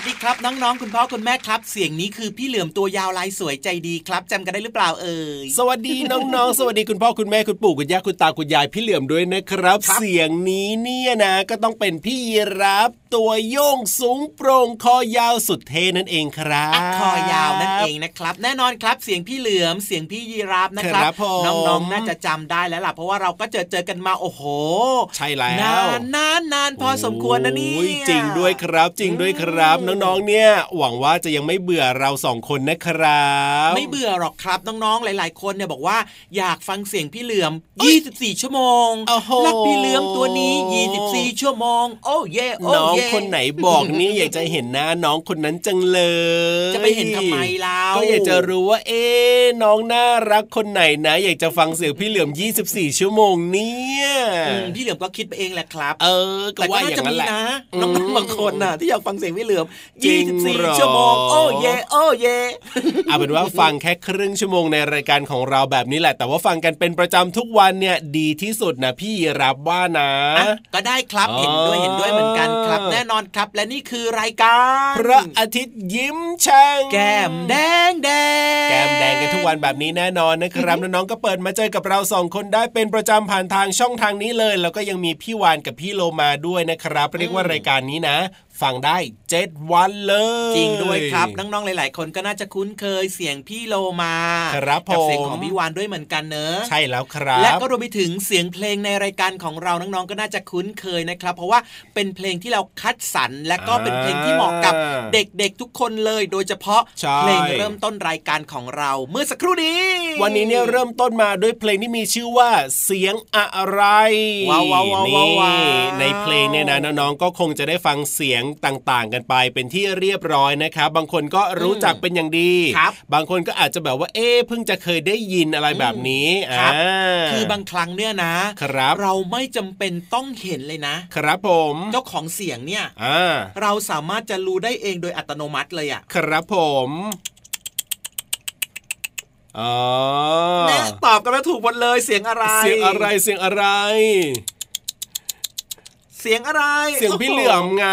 วัสดีครับ น้องๆ คุณพ่อคุณแม่ครับ เสียงนี้คือพี่เหลือมตัวยาวลายสวยใจดีครับจำกันได้หรือเปล่าเอ่ยสวัสดีน้องๆ สวัสดีคุณพ่อคุณแม่คุณปู่คุณย่าคุณตาคุณยายพี่เหลือมด้วยนะครับครับเสียงนี้เนี่ยนะ ก็ต้องเป็นพี่ยีรับตัวโยงสูงโปร่งคอยาวสุดเท่นั่นเองครับอะคอยาวนั่นเองนะครับ แน่นอนครับเสียงพี่เหลือมเสียงพี่ยีราฟนะครัครับผมน้องๆ น่าจะจำได้แล้วล่ะเพราะว่าเราก็เจอเจอกันมาโอ้โห ใช่แล้วนานนานนานพอสมควรนะนี่โอ้ยจริงด้วยครับจริงด้วยครับน้องๆเนี่ยหวังว่าจะยังไม่เบื่อเราสองคนนะครับไม่เบื่อหรอกครับน้องๆหลาย ๆ คนเนี่ยบอกว่าอยากฟังเสียงพี่เหลือม 24 ชั่วโมงโอ้โหรักพี่เหลือมตัวนี้ 24 ชั่วโมง โอ้เย่โอ้น้องเย่คนไหนบอกนี่อยากจะเห็นหน้าน้องคนนั้นจังเลย จะไปเห็นทำไมเล่าก็อยากจะรู้ว่าเอ๊ะน้องน่ารักคนไหนนะ อยากจะฟังเสียงพี่เหลือม 24 ชั่วโมงเนี่ยอืมพี่เหลือมก็คิดไปเองแหละครับ เออก็แต่ก็ว่าอน่าย่าจะงนั้นมีแหละนะอืมน้องๆบางคนน่ะที่อยากฟังเสียงพี่เหลือมจริงเหรอ24 ชั่วโมง โอ้เย่โอ้เย่เอาเป็นว่าฟังแค่ครึ่งชั่วโมงในรายการของเราแบบนี้แหละ แต่ว่าฟังกันเป็นประจำทุกวันเนี่ยดีที่สุดนะพี่รับว่านะอะก็ได้ครับอ๋อเห็นด้วยเห็นด้วยเหมือนกันครับ แน่นอนครับ และนี่คือรายการพระอาทิตย์ยิ้มช่างแก้มแดงแดงแก้มแดงกันทุกวันแบบนี้แน่นอนนะครับน้องๆก็เปิดมาเจอกับเราสองคนได้เป็นประจำผ่านทางช่องทางนี้เลย แล้วก็ยังมีพี่วานกับพี่โลมาด้วยนะครับ เรียกว่ารายการนี้นะ ฟังได้เจ็ดวันเลย จริงด้วยครับ น้องๆหลาย ๆ คนก็น่าจะคุ้นเคยเสียงพี่โลมาครับผมกัเสียงของพี่วานด้วยเหมือนกันเนอะใช่แล้วครับ และก็รวมไปถึงเสียงเพลงในรายการของเราน้องๆก็น่าจะคุ้นเคยนะครับ เพราะว่าเป็นเพลงที่เราคัดสรรและก็เป็นเพลงที่เหมาะกับเด็กๆทุกคนเลย โดยเฉพาะใช่เพลงเริ่มต้นรายการของเราเมื่อสักครู่นี้ วันนี้เนี่ยเริ่มต้นมาด้วยเพลงที่มีชื่อว่าเสียงอะไรว้าวว้าวว้าวนี่ว้าวว้าวในเพลงเนี่ยนะน้องๆก็คงจะได้ฟังเสียงต่างๆ กันไปเป็นที่เรียบร้อยนะครับบางคนก็รู้จักเป็นอย่างดีครับบางคนก็อาจจะแบบว่าเอ๊ะเพิ่งจะเคยได้ยินอะไรแบบนี้ครับอ่าคือบางครั้งเนี่ยนะครับเราไม่จำเป็นต้องเห็นเลยนะ ครับผมเจ้าของเสียงเนี่ยอ่าเราสามารถจะรู้ได้เองโดยอัตโนมัติเลยอะครับผมอ๋อแน่ตอบกันแล้วถูกหมดเลยเสียงอะไร เสียงอะไรเสียงอะไร เสียงอะไร เสียงพี่เหลือมไง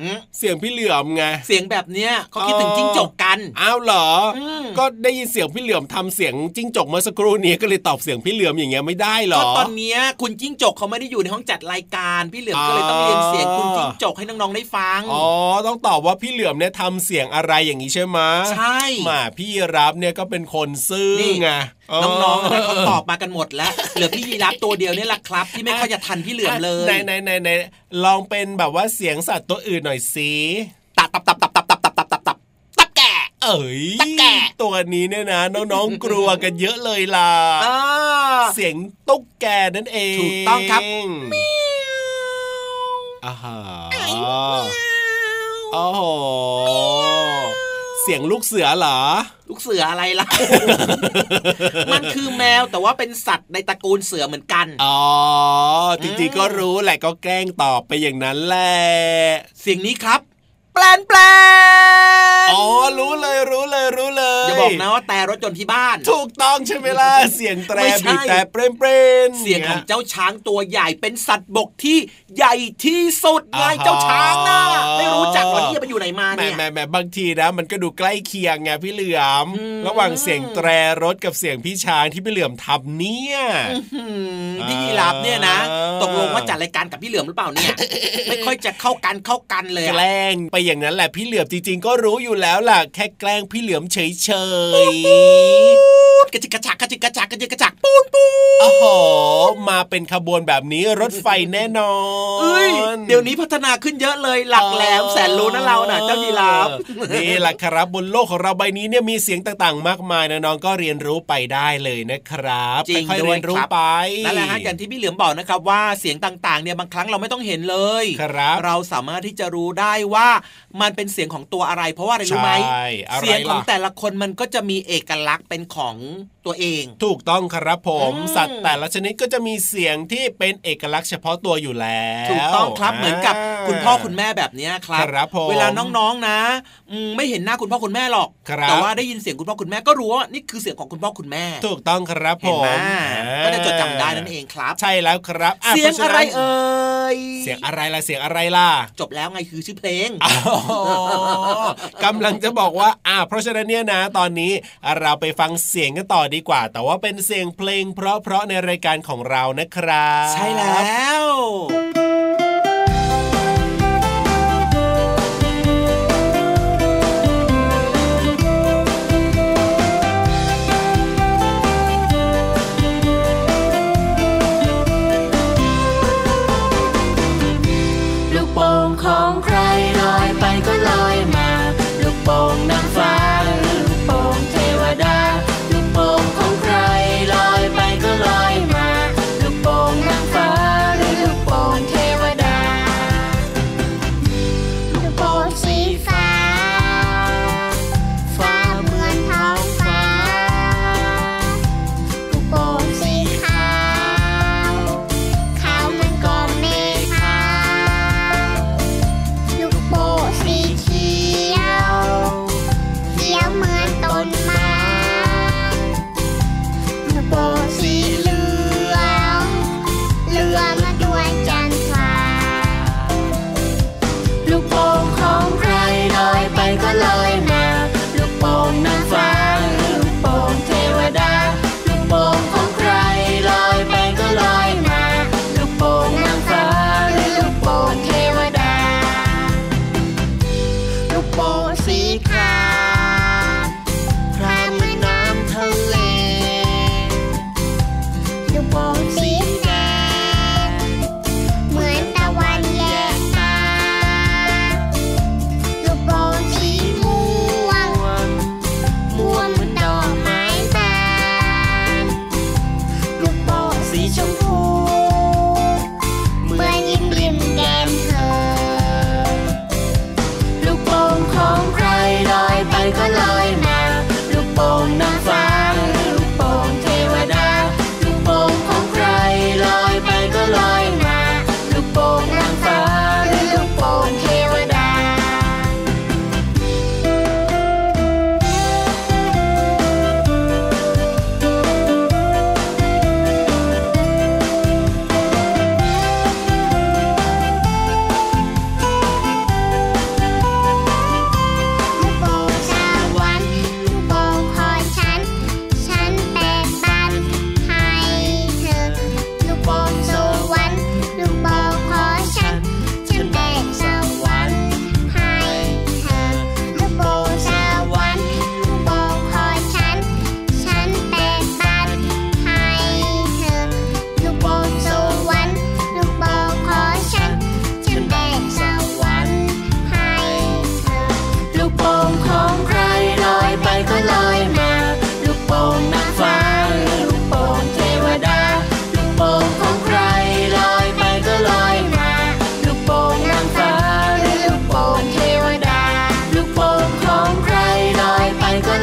หืมเสียงพี่เหลือมไง เสียงแบบเนี้ยเขาคิดถึงจิ้งจกกัน อ้าวเหรออมก็ได้ยินเสียงพี่เหลือมทำเสียงจิ้งจกเมื่อสักครู่นี้ก็เลยตอบเสียงพี่เหลือมอย่างเงี้ยไม่ได้เหรอ ก็ตอนเนี้ยคุณจิ้งจกเขาไม่ได้อยู่ในห้องจัดรายการ พี่เหลือมก็เลยต้องเรียนเสียงคุณจิ้งจกให้น้องๆได้ฟัง อ๋อ ต้องตอบว่าพี่เหลือมเนี่ยทำเสียงอะไรอย่างนี้ใช่ไหมใช่มาพี่รับเนี่ยก็เป็นคนซื่อนี่ไง น้องๆนะเขาตอบมากันหมดแล้วเหลือพี่ยีรับตัวเดียวเนี่ยแหละครับ ที่ไม่ค่อยจะทันพี่เหลือมเลยไหนไหนไหนไหนลองเป็นแบบว่าเสียงสัตว์ตัวอื่นหน่อยสิตับตับตับตับตับตับตับตับตับตับตับแก่เอ้ยตั๊กแกะตัวนี้เนี่ยนะ น้องๆกลัวกันเยอะเลยล่ะอ่าเสียงตุ๊กแกนั่นเองถูกต้องครับอ่าฮะโอ้โห เสียงลูกเสือเหรอ ลูกเสืออะไรล่ะ มันคือแมวแต่ว่าเป็นสัตว์ในตระกูลเสือเหมือนกัน อ๋อ จริงๆก็รู้แหละก็แกล้งตอบไปอย่างนั้นแหละ เสียงนี้ครับ แปลนแปลนอ๋อรู้เลยรู้เลยรู้เลยอย่าบอกนะว่าแต่รถยนต์ที่บ้าน ถูกต้องใช่ไหมล่ะเสียงแตรไม่ใช่บีบแต่เปรมเปรนเสียงของเจ้าช้างตัวใหญ่เป็นสัตว์บกที่ใหญ่ที่สุดไงเจ้าช้างน่ะไม่รู้จักหรอที่ไปอยู่ไหนมาแหมเนี่ยแหมแหมบางทีนะ มันก็ดูใกล้เคียงไงพี่เหลือมอืมระหว่างเสียงแตรรถกับเสียงพี่ช้างที่พี่เหลือมทำเนี่ยหืมพี่ยีราฟเนี่ยนะ ตกลงว่าจัดรายการกับพี่เหลือมหรือเปล่าเนี่ย ไม่ค่อยจะเข้ากันเข้ากันเลยแกอะล้งไปอย่างนั้นแหละพี่เหลือมจริง ๆ ก็รู้อยู่แล้วล่ะแค่แกล้งพี่เหลือมเฉยๆกระจิกกระจักกระจิกกระจักกระจิกกระจักปูนปูนโอ้โหมาเป็นขบวนแบบนี้รถไฟแน่นอนเอ้ยเดี๋ยวนี้พัฒนาขึ้นเยอะเลยหลักแหลมแสนรู้นะเราน่ะเจ้ายีราฟนี่แหละครับบนโลกของเราใบนี้เนี่ยมีเสียงต่างๆ มากมายนะน้องก็เรียนรู้ไปได้เลยนะครับจริงค่อยๆด้เรีวยยนรู้ครับไปนั่นแหละฮะอย่างที่พี่เหลือมบอกนะครับว่าเสียงต่างๆเนี่ยบางครั้งเราไม่ต้องเห็นเลยครับเราสามารถที่จะรู้ได้ว่ามันเป็นเสียงของตัวอะไร เพราะว่าอะไรรู้ไหมใช่อะไรเสียงของล่ะแต่ละคนมันก็จะมีเอกลักษณ์เป็นของตัวเอง ถูกต้องครับผมอืมสัตว์แต่ละชนิดก็จะมีเสียงที่เป็นเอกลักษณ์เฉพาะตัวอยู่แล้วถูกต้องครับเหมือนกับคุณพ่อคุณแม่แบบเนี้ยครับครับผมเวลาน้องๆนะอืมไม่เห็นหน้าคุณพ่อคุณแม่หรอกครับแต่ว่าได้ยินเสียงคุณพ่อคุณแม่ก็รู้ว่านี่คือเสียงของคุณพ่อคุณแม่ ถูกต้องครับผเห็นไหมมก็จะจดจำได้นั่นเองครับ ใช่แล้วครับะเสียงพาฉอะไรนั้นเอ่ยเสียงอะไรล่ะเสียงอะไรล่ะจบแล้วไงคือชื่อเพลงอ๋อกำลังจะบอกว่าอ่า เพราะฉะนั้นเนี่ยนะ ตอนนี้เราไปฟังเสียงกันต่อดีกว่า แต่ว่าเป็นเสียงเพลงเพราะๆในรายการของเรานะครับ ใช่แล้ว สีขาว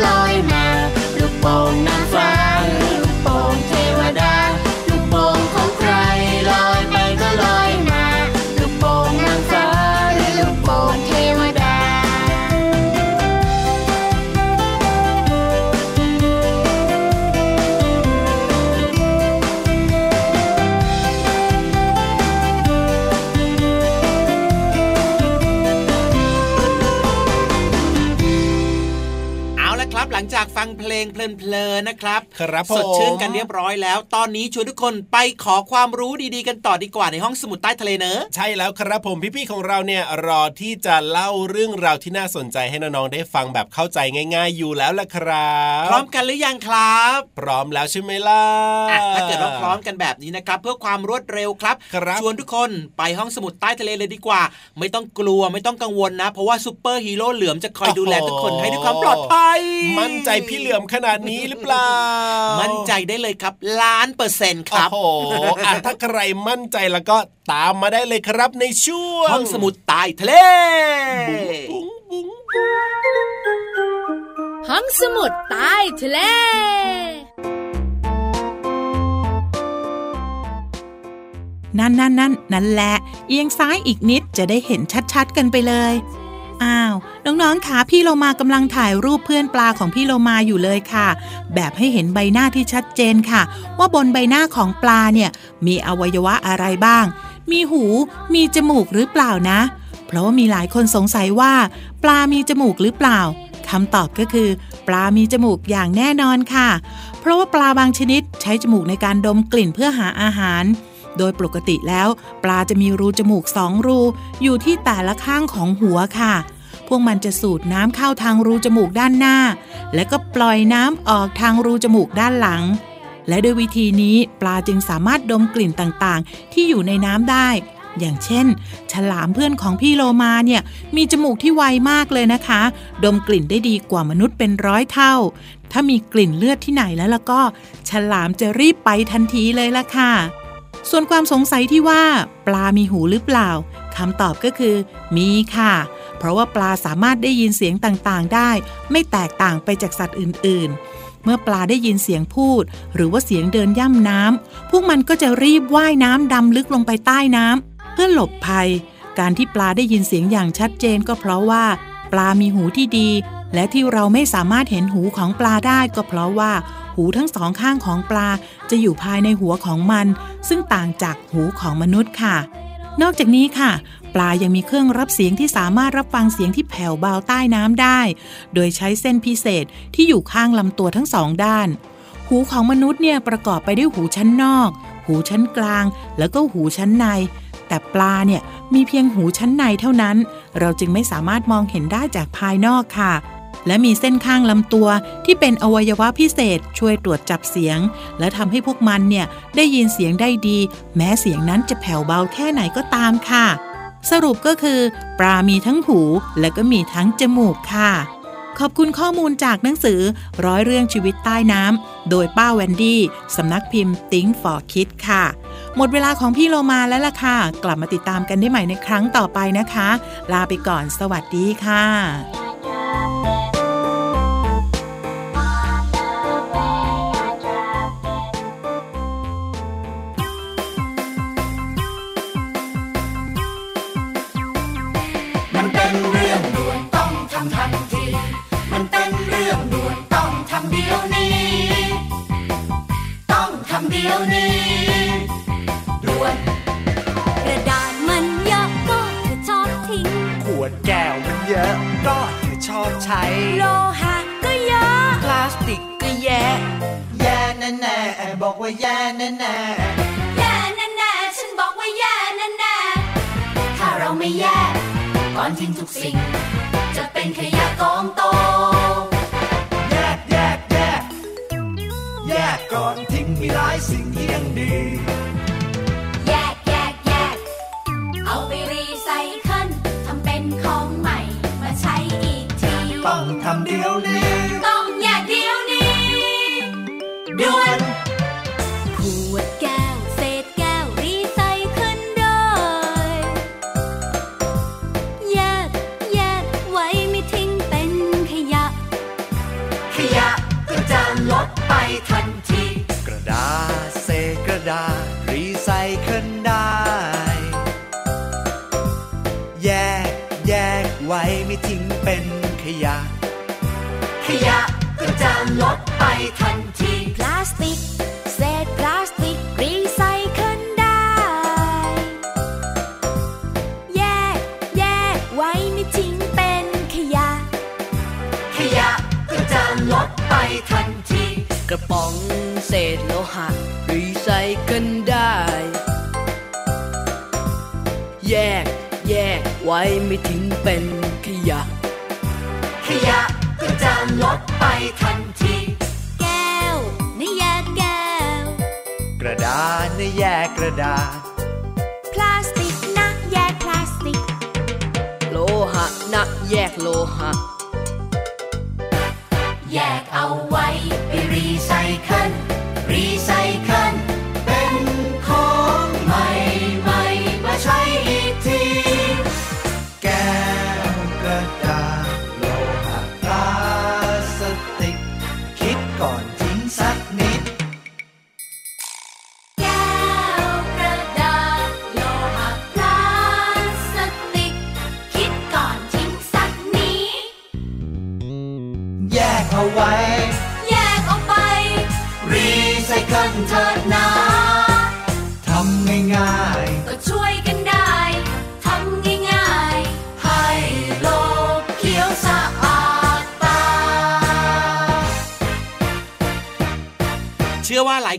ไงเพลงเพลินๆนะครับ ครับผมสดชื่นกันเรียบร้อยแล้ว ตอนนี้ชวนทุกคนไปขอความรู้ดีๆกันต่อดีกว่าในห้องสมุดใต้ทะเลเนอะใช่แล้วครับผมพี่ๆของเราเนี่ยรอที่จะเล่าเรื่องราวที่น่าสนใจให้น้องๆได้ฟังแบบเข้าใจง่าย ๆ อยู่แล้วล่ะครับพร้อมกันหรือยังครับ พร้อมแล้วใช่ไหมล่ะอะถ้าเกิดว่าพร้อมกันแบบนี้นะครับ เพื่อความรวดเร็วครับครับชวนทุกคนไปห้องสมุดใต้ทะเลเลยดีกว่า ไม่ต้องกลัวไม่ต้องกังวลนะ เพราะว่าซูเปอร์ฮีโร่เหลือมจะคอยดูแลทุกคนให้ด้วยความปลอดภัยมั่นใจพี่เหลือมขนาดนี้หรือเปล่ามั่นใจได้เลยครับ ล้านเปอร์เซ็นต์ครับ โอ้โหอะถ้าใครมั่นใจแล้วก็ตามมาได้เลยครับในช่วงห้องสมุดใต้ทะเลบุ้งบุ้งห้องสมุดใต้ทะเลณนั่นนั่นนั่นนั่นแหละ เอียงซ้ายอีกนิดจะได้เห็นชัดๆกันไปเลย อ้าว น้องๆคะพี่โลมากำลังถ่ายรูปเพื่อนปลาของพี่โลมาอยู่เลยค่ะ แบบให้เห็นใบหน้าที่ชัดเจนค่ะ ว่าบนใบหน้าของปลาเนี่ย มีอวัยวะอะไรบ้าง มีหู มีจมูกหรือเปล่านะ เพราะว่ามีหลายคนสงสัยว่า ปลามีจมูกหรือเปล่าคำตอบก็คือ ปลามีจมูกอย่างแน่นอนค่ะ เพราะว่าปลาบางชนิดใช้จมูกในการดมกลิ่นเพื่อหาอาหาร โดยปกติแล้ว ปลาจะมีรูจมูกสองรู อยู่ที่แต่ละข้างของหัวค่ะ พวกมันจะสูดน้ำเข้าทางรูจมูกด้านหน้า และก็ปล่อยน้ำออกทางรูจมูกด้านหลัง และด้วยวิธีนี้ปลาจึงสามารถดมกลิ่นต่างๆ ที่อยู่ในน้ำได้ อย่างเช่น ฉลามเพื่อนของพี่โลมาเนี่ยมีจมูกที่ไวมากเลยนะคะ ดมกลิ่นได้ดีกว่ามนุษย์เป็นร้อยเท่า ถ้ามีกลิ่นเลือดที่ไหนแล้วแล้วก็ ฉลามจะรีบไปทันทีเลยละค่ะ ส่วนความสงสัยที่ว่าปลามีหูหรือเปล่าคำตอบก็คือ มีค่ะ เพราะว่าปลาสามารถได้ยินเสียงต่างๆได้ ไม่แตกต่างไปจากสัตว์อื่น ๆ เมื่อปลาได้ยินเสียงพูด หรือว่าเสียงเดินย่ำน้ำพวกมันก็จะรีบว่ายน้ำดำลึกลงไปใต้น้ำเพื่อหลบภัย การที่ปลาได้ยินเสียงอย่างชัดเจนก็เพราะว่า ปลามีหูที่ดี และที่เราไม่สามารถเห็นหูของปลาได้ก็เพราะว่า หูทั้งสองข้างของปลาจะอยู่ภายในหัวของมัน ซึ่งต่างจากหูของมนุษย์ค่ะ นอกจากนี้ค่ะ ปลายังมีเครื่องรับเสียงที่สามารถรับฟังเสียงที่แผ่วเบาใต้น้ำได้ โดยใช้เส้นพิเศษที่อยู่ข้างลำตัวทั้งสองด้าน หูของมนุษย์เนี่ยประกอบไปด้วยหูชั้นนอก หูชั้นกลาง แล้วก็หูชั้นในแต่ปลาเนี่ยมีเพียงหูชั้นในเท่านั้น เราจึงไม่สามารถมองเห็นได้จากภายนอกค่ะ และมีเส้นข้างลำตัวที่เป็นอวัยวะพิเศษช่วยตรวจจับเสียง และทำให้พวกมันเนี่ยได้ยินเสียงได้ดี แม้เสียงนั้นจะแผ่วเบาแค่ไหนก็ตามค่ะ สรุปก็คือ ปลามีทั้งหูและก็มีทั้งจมูกค่ะ ขอบคุณข้อมูลจากหนังสือร้อยเรื่องชีวิตใต้น้ำโดยป้าแวนดี้สำนักพิมพ์ Think for Kids ค่ะหมดเวลาของพี่โลมาแล้วล่ะค่ะ กลับมาติดตามกันได้ใหม่ในครั้งต่อไปนะคะ ลาไปก่อน สวัสดีค่ะ แยก ก่อนทิ้งทุกสิ่ง จะเป็นขยะกองโต แยกแยกแยก แยกก่อนทิ้งมีหลายสิ่งที่ยังดี ขยะก็จะลดไปทันที พลาสติก เศษพลาสติก รีไซเคิลได้ แยก แยกไว้ไม่ทิ้งเป็นขยะ ขยะก็จะลดไปทันที กระป๋องเศษโลหะ รีไซเคิลได้ แยก แยกไว้ไม่ทิ้งเป็น แยกกระดาษ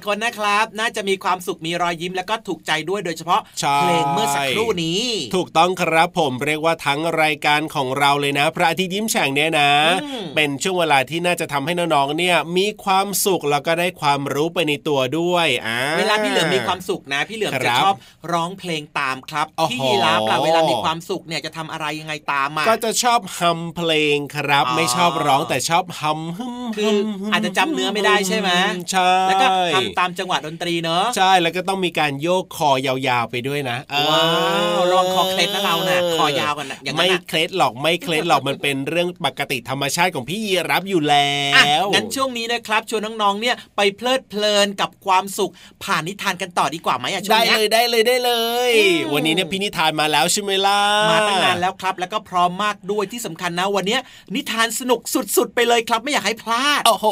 ชื่อว่าหลายคนนะครับ น่าจะมีความสุขมีรอยยิ้มแล้วก็ถูกใจด้วยโดยเฉพาะใช่เพลงเมื่อสักครู่นี้ ถูกต้องครับผมเรียกว่าทั้งรายการของเราเลยนะ พระอาทิตย์ยิ้มแฉ่งเนี่ยนะอืมเป็นช่วงเวลาที่น่าจะทำให้น้องๆเนี่ยมีความสุขแล้วก็ได้ความรู้ไปในตัวด้วยอ่าเวลาพี่เหลือมมีความสุขนะ พี่เหลือมคจะรับชอบร้องเพลงตามครับโอ้โหพี่ยีราฟล่ะเวลามีความสุขเนี่ยจะทำอะไรยังไงตามมาก็จะชอบฮัมเพลงครับอ๋อไม่ชอบร้องแต่ชอบฮัมฮึมคือฮึมฮึมอาจจะจำเนื้อไม่ได้ใช่ไหมใช่แล้วก็ทำตามจังหวะดนตรีเนอะใช่แล้วก็ต้องมีการโยกคอยาวๆไปด้วยนะว้าวลองคอเคล็ดนะเราน่ะคอยาวกันนะอย่างนั้นไม่น่ะเคล็ดหรอกไม่เคล็ดหรอกมันเป็นเรื่องปกติธรรมชาติของพี่ยีรับอยู่แล้อะวงั้นช่วงนี้นะครับชวนน้องๆเนี่ยไปเพลิดเพลินกับความสุข ผ่านนิทานกันต่อดีกว่าไหมอะช่วได้งเนี้เลยยได้เลยได้เลยอืมวันนี้เนี่ยพี่นิทานมาแล้วใช่ไหมล่ะมาตั้งนานแล้วครับ แล้วก็พร้อมมากด้วยที่สำคัญนะวันเนี้ยนิทานสนุกสุดๆ ไปเลยครับไม่อยากให้พลาดโอ้โห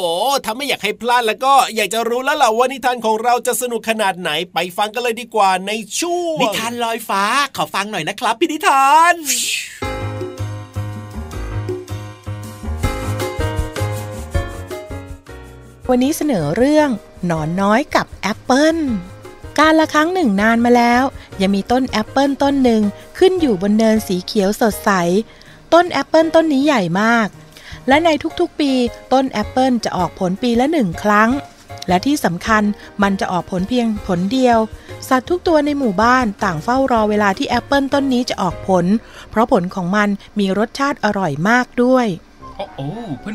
ถ้าไม่อยากให้พลาดแล้วก็อยากจะรู้แล้วล่ะว่านิทานของเราจะสนุกขนาดไหนไปฟังกันเลยดีกว่าในช่วงนิทานลอยฟ้าขอฟังหน่อยนะครับพี่นิทานวันนี้เสนอเรื่องหนอนน้อยกับแอปเปิลการละครั้งหนึ่งนานมาแล้ว ยังมีต้นแอปเปิลต้นหนึ่งขึ้นอยู่บนเนินสีเขียวสดใส ต้นแอปเปิลต้นนี้ใหญ่มาก และในทุกๆปีต้นแอปเปิลจะออกผลปีละหนึ่งครั้ง และที่สำคัญมันจะออกผลเพียงผลเดียว สัตว์ทุกตัวในหมู่บ้านต่างเฝ้ารอเวลาที่แอปเปิลต้นนี้จะออกผล เพราะผลของมันมีรสชาติอร่อยมากด้วย โอ้โอ้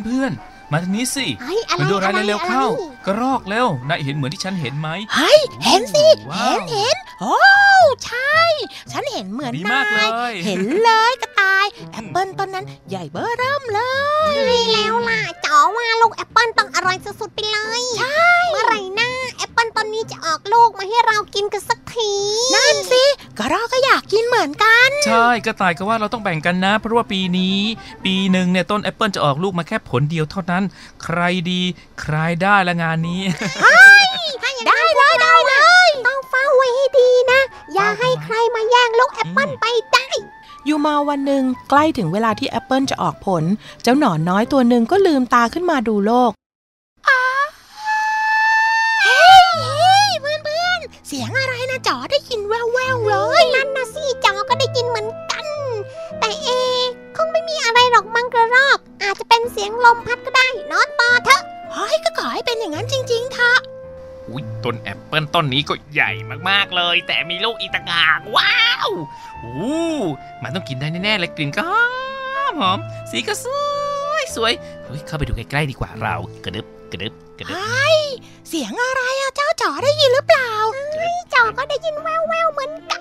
เพื่อนๆมาทางนี้สิเฮ้ยอะไรมาดูอะไรอะไรเร็วๆเข้าอะไรกระรอกเร็วนายเห็นเหมือนที่ฉันเห็นไหมเฮ้ยเห็นสิว้าเห็นเห็น โอ้ ใช่ ฉันเห็นเหมือนดีนามากเลยเห็นเลยกระต่าย แอปเปิลต้นนั้นใหญ่เบ้อเริ่มเลยใช่แล้วล่ะจ๋อว่าลูกแอปเปิลต้องอร่อยสุดๆไปเลย ใช่ ออกลูกมาให้เรากินกันสักทีนั่นสิกระรอกก็อยากกินเหมือนกัน ใช่กระต่ายก็ว่าเราต้องแบ่งกันนะ เพราะว่าปีนี้ ปีหนึ่งเนี่ยต้นแอปเปิลจะออกลูกมาแค่ผลเดียวเท่านั้น ใครดีใครได้ละงานนี้ได้เลยได้เลยต้องเฝ้าไว้ให้ดีนะ อย่าให้ใครมาแย่งลูกแอปเปิลไปได้อยู่มาวันหนึ่งใกล้ถึงเวลาที่แอปเปิลจะออกผล เจ้าหนอนน้อยตัวหนึ่งก็ลืมตาขึ้นมาดูโลกเพื่อนๆเสียงอะไรนะจ๋อได้ยินแว่วแว่วๆเลย นั่นน่ะสิจ๋อก็ได้ยินเหมือนกัน แต่เอะคงไม่มีอะไรหรอกมังกระรอก อาจจะเป็นเสียงลมพัดก็ได้ นอนต่อเถอะเฮ้ยก็ขอให้เป็นอย่างนั้นจริงๆเถอะอุ้ยต้นแอปเปิลต้นนี้ก็ใหญ่มากๆเลย แต่มีลูกอีกต่างหากว้าวอู้มันต้องกินได้แน่ๆเลยกลิ่นก็หอมหอมสีก็สวยสวยเฮ้ยเข้าไปดูใกล้ๆดีกว่าเรากระดึบ กระดึบกระดึบเฮ้ยเสียงอะไรอะเจ้าจ๋อได้ยินหรือเปล่าจ๋อก็ได้ยินแว่วแว่วๆเหมือนกัน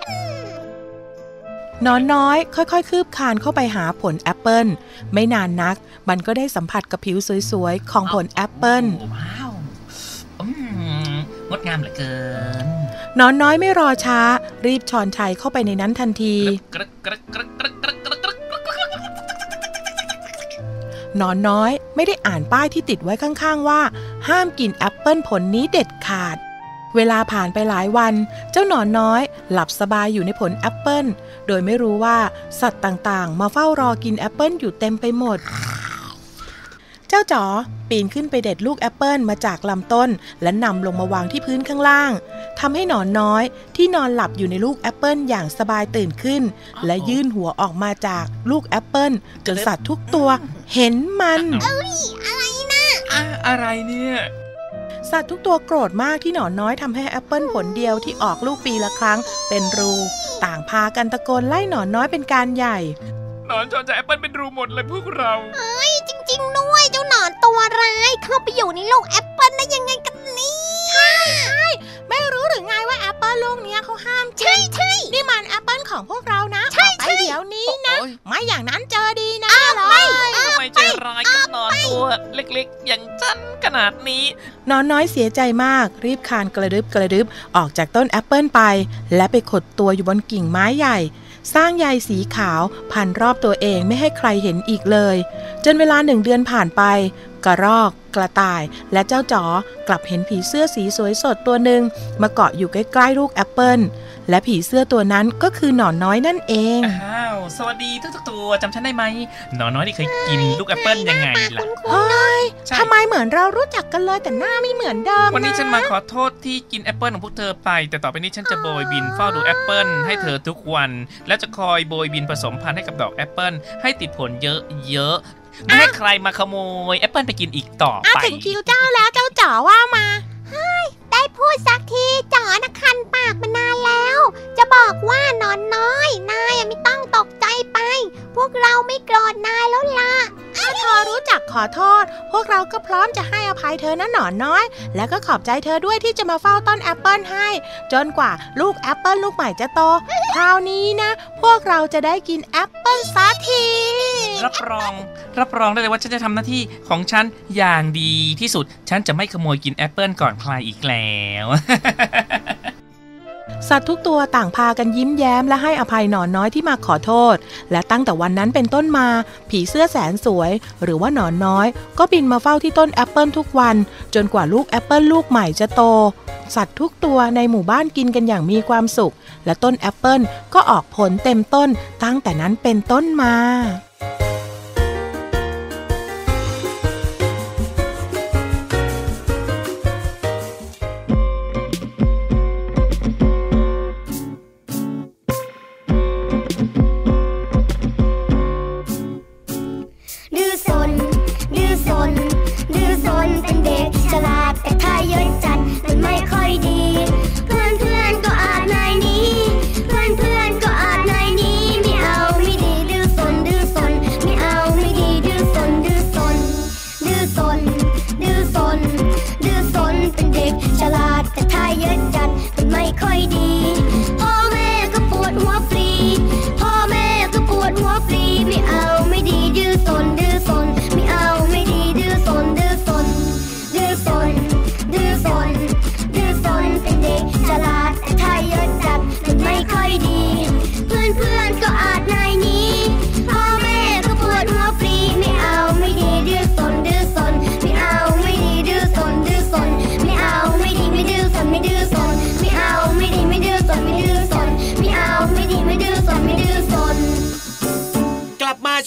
หนอนน้อย ค่อยๆ คืบคลานเข้าไปหาผลแอปเปิลไม่นานนัก มันก็ได้สัมผัสกับผิวสวยๆ ของผลแอปเปิลว้าวอืมงดงามเหลือเกินหนอนน้อยไม่รอช้า รีบชอนไชเข้าไปในนั้นทันที หนอนน้อยไม่ได้อ่านป้ายที่ติดไว้ข้างๆว่า ห้ามกินแอปเปิลผลนี้เด็ดขาด เวลาผ่านไปหลายวัน เจ้าหนอนน้อย หลับสบายอยู่ในผลแอปเปิลโดยไม่รู้ว่าสัตว์ต่างๆ มาเฝ้ารอกินแอปเปิลอยู่เต็มไปหมด จ้าจ๋อปีนขึ้นไปเด็ดลูกแอปเปิลมาจากลำต้น และนำลงมาวางที่พื้นข้างล่างทำให้หนอนน้อยที่นอนหลับอยู่ในลูกแอปเปิลอย่างสบายตื่นขึ้น และยื่นหัวออกมาจากลูกแอปเปิลจนสัตว์ทุกตัวเห็นมันอะอะไรเนี่ยสัตว์ทุกตัวโกรธมากที่หนอนน้อยทำให้แอปเปิลผลเดียวที่ออกลูกปีละครั้งเป็นรู ต่างพากันตะโกนไล่หนอนน้อยเป็นการใหญ่ หนอนจอนจะแอปเปิลเป็นรูหมดเลยพวกเราจริงๆด้วยเจ้าหนอน ตัวร้ายเข้าไปอยู่ในลูกแอปเปิลได้ยังไงกันนี่ใช่ไม่รู้หรือไงว่าแอปเปิลลูกเนี้ยเขาห้ามใช่ใช่นี่มันแอปเปิลของพวกเรานะใช่เอาไปใช่เดี๋ยวนี้นะโอ๊ยไม่อย่างนั้นเจอดีนะเลยทำไมใจร้ายกับหนอนตัวเล็กๆ อย่างฉันขนาดนี้ หนอนน้อยเสียใจมาก รีบคลานกระดึบกระดึบออกจากต้นแอปเปิลไป และไปขดตัวอยู่บนกิ่งไม้ใหญ่สร้างใยสีขาวพันรอบตัวเองไม่ให้ใครเห็นอีกเลย จนเวลาหนึ่งเดือนผ่านไป กระรอก กระต่าย และเจ้าจ๋อกลับเห็นผีเสื้อสีสวยสดตัวหนึ่งมาเกาะอยู่ใกล้ๆลูกแอปเปิลและผีเสื้อตัวนั้นก็คือหนอนน้อยนั่นเองอ้าวสวัสดีทุกๆตัวจำฉันได้ไหมหนอนน้อยที่เคยกินลูกแอปเปิลยังไงล่ะเฮ้ยใช่ทำไมเหมือนเรารู้จักกันเลยแต่หน้าไม่เหมือนเดิมวันนี้ะฉันมาขอโทษที่กินแอปเปิลของพวกเธอไป แต่ต่อไปนี้ฉันจะโบยบินเฝ้าดูแอปเปิลให้เธอทุกวัน และจะคอยโบยบินผสมพันธุ์ให้กับดอกแอปเปิลให้ติดผลเยอะๆ ไม่ให้ใครมาขโมยแอปเปิลไปกินอีกต่ออ้าวไป ถึงคิวเจ้าแล้วเจ้าจ๋อว่ามา เฮ้ยได้ พูดสักทีจ๋อนะคันปากมานานแล้ว จะบอกว่าหนอนน้อย นายอะไม่ต้องตกใจไป พวกเราไม่โกรธนายแล้วล่ะถ้าเธอรู้จักขอโทษ พวกเราก็พร้อมจะให้อภัยเธอนะหนอนน้อย แล้วก็ขอบใจเธอด้วยที่จะมาเฝ้าต้นแอปเปิลให้ จนกว่าลูกแอปเปิลลูกใหม่จะโต คราวนี้นะ พวกเราจะได้กินแอปเปิลสักทีรับรอง รับรองได้เลยว่าฉันจะทำหน้าที่ของฉันอย่างดีที่สุด ฉันจะไม่ขโมยกินแอปเปิลก่อนใครอีกแล้วสัตว์ทุกตัวต่างพากันยิ้มแย้มและให้อภัยหนอนน้อยที่มาขอโทษ และตั้งแต่วันนั้นเป็นต้นมา ผีเสื้อแสนสวย หรือว่าหนอนน้อย ก็บินมาเฝ้าที่ต้นแอปเปิลทุกวัน จนกว่าลูกแอปเปิลลูกใหม่จะโต สัตว์ทุกตัวในหมู่บ้านกินกันอย่างมีความสุข และต้นแอปเปิลก็ออกผลเต็มต้นตั้งแต่นั้นเป็นต้นมา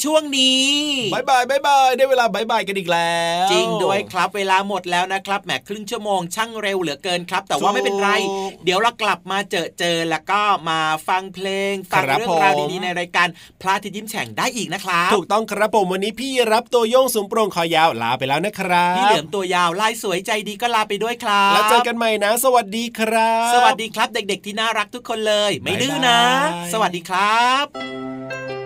ช่วงนี้บายบายบายบายได้เวลาบายบายกันอีกแล้ว จริงด้วยครับเวลาหมดแล้วนะครับแหมครึ่งชั่วโมงช่างเร็วเหลือเกินครับ แต่ว่าถูกไม่เป็นไร เดี๋ยวเรากลับมาเจอเจอแล้วก็มาฟังเพลงฟังครับเรื่องราวผมดีๆในรายการพระอาทิตย์ยิ้มแฉ่งได้อีกนะครับถูกต้องครับผมวันนี้พี่รับตัวโยงสูงโปร่งคอยาวลาไปแล้วนะครับพี่เหลือมตัวยาวลายสวยใจดีก็ลาไปด้วยครับแล้วเจอกันใหม่นะ สวัสดีครับ สวัสดีครับเด็ก ๆ ที่น่ารักทุกคนเลย ไม่ดื้อนะบ๊ายบายสวัสดีครับ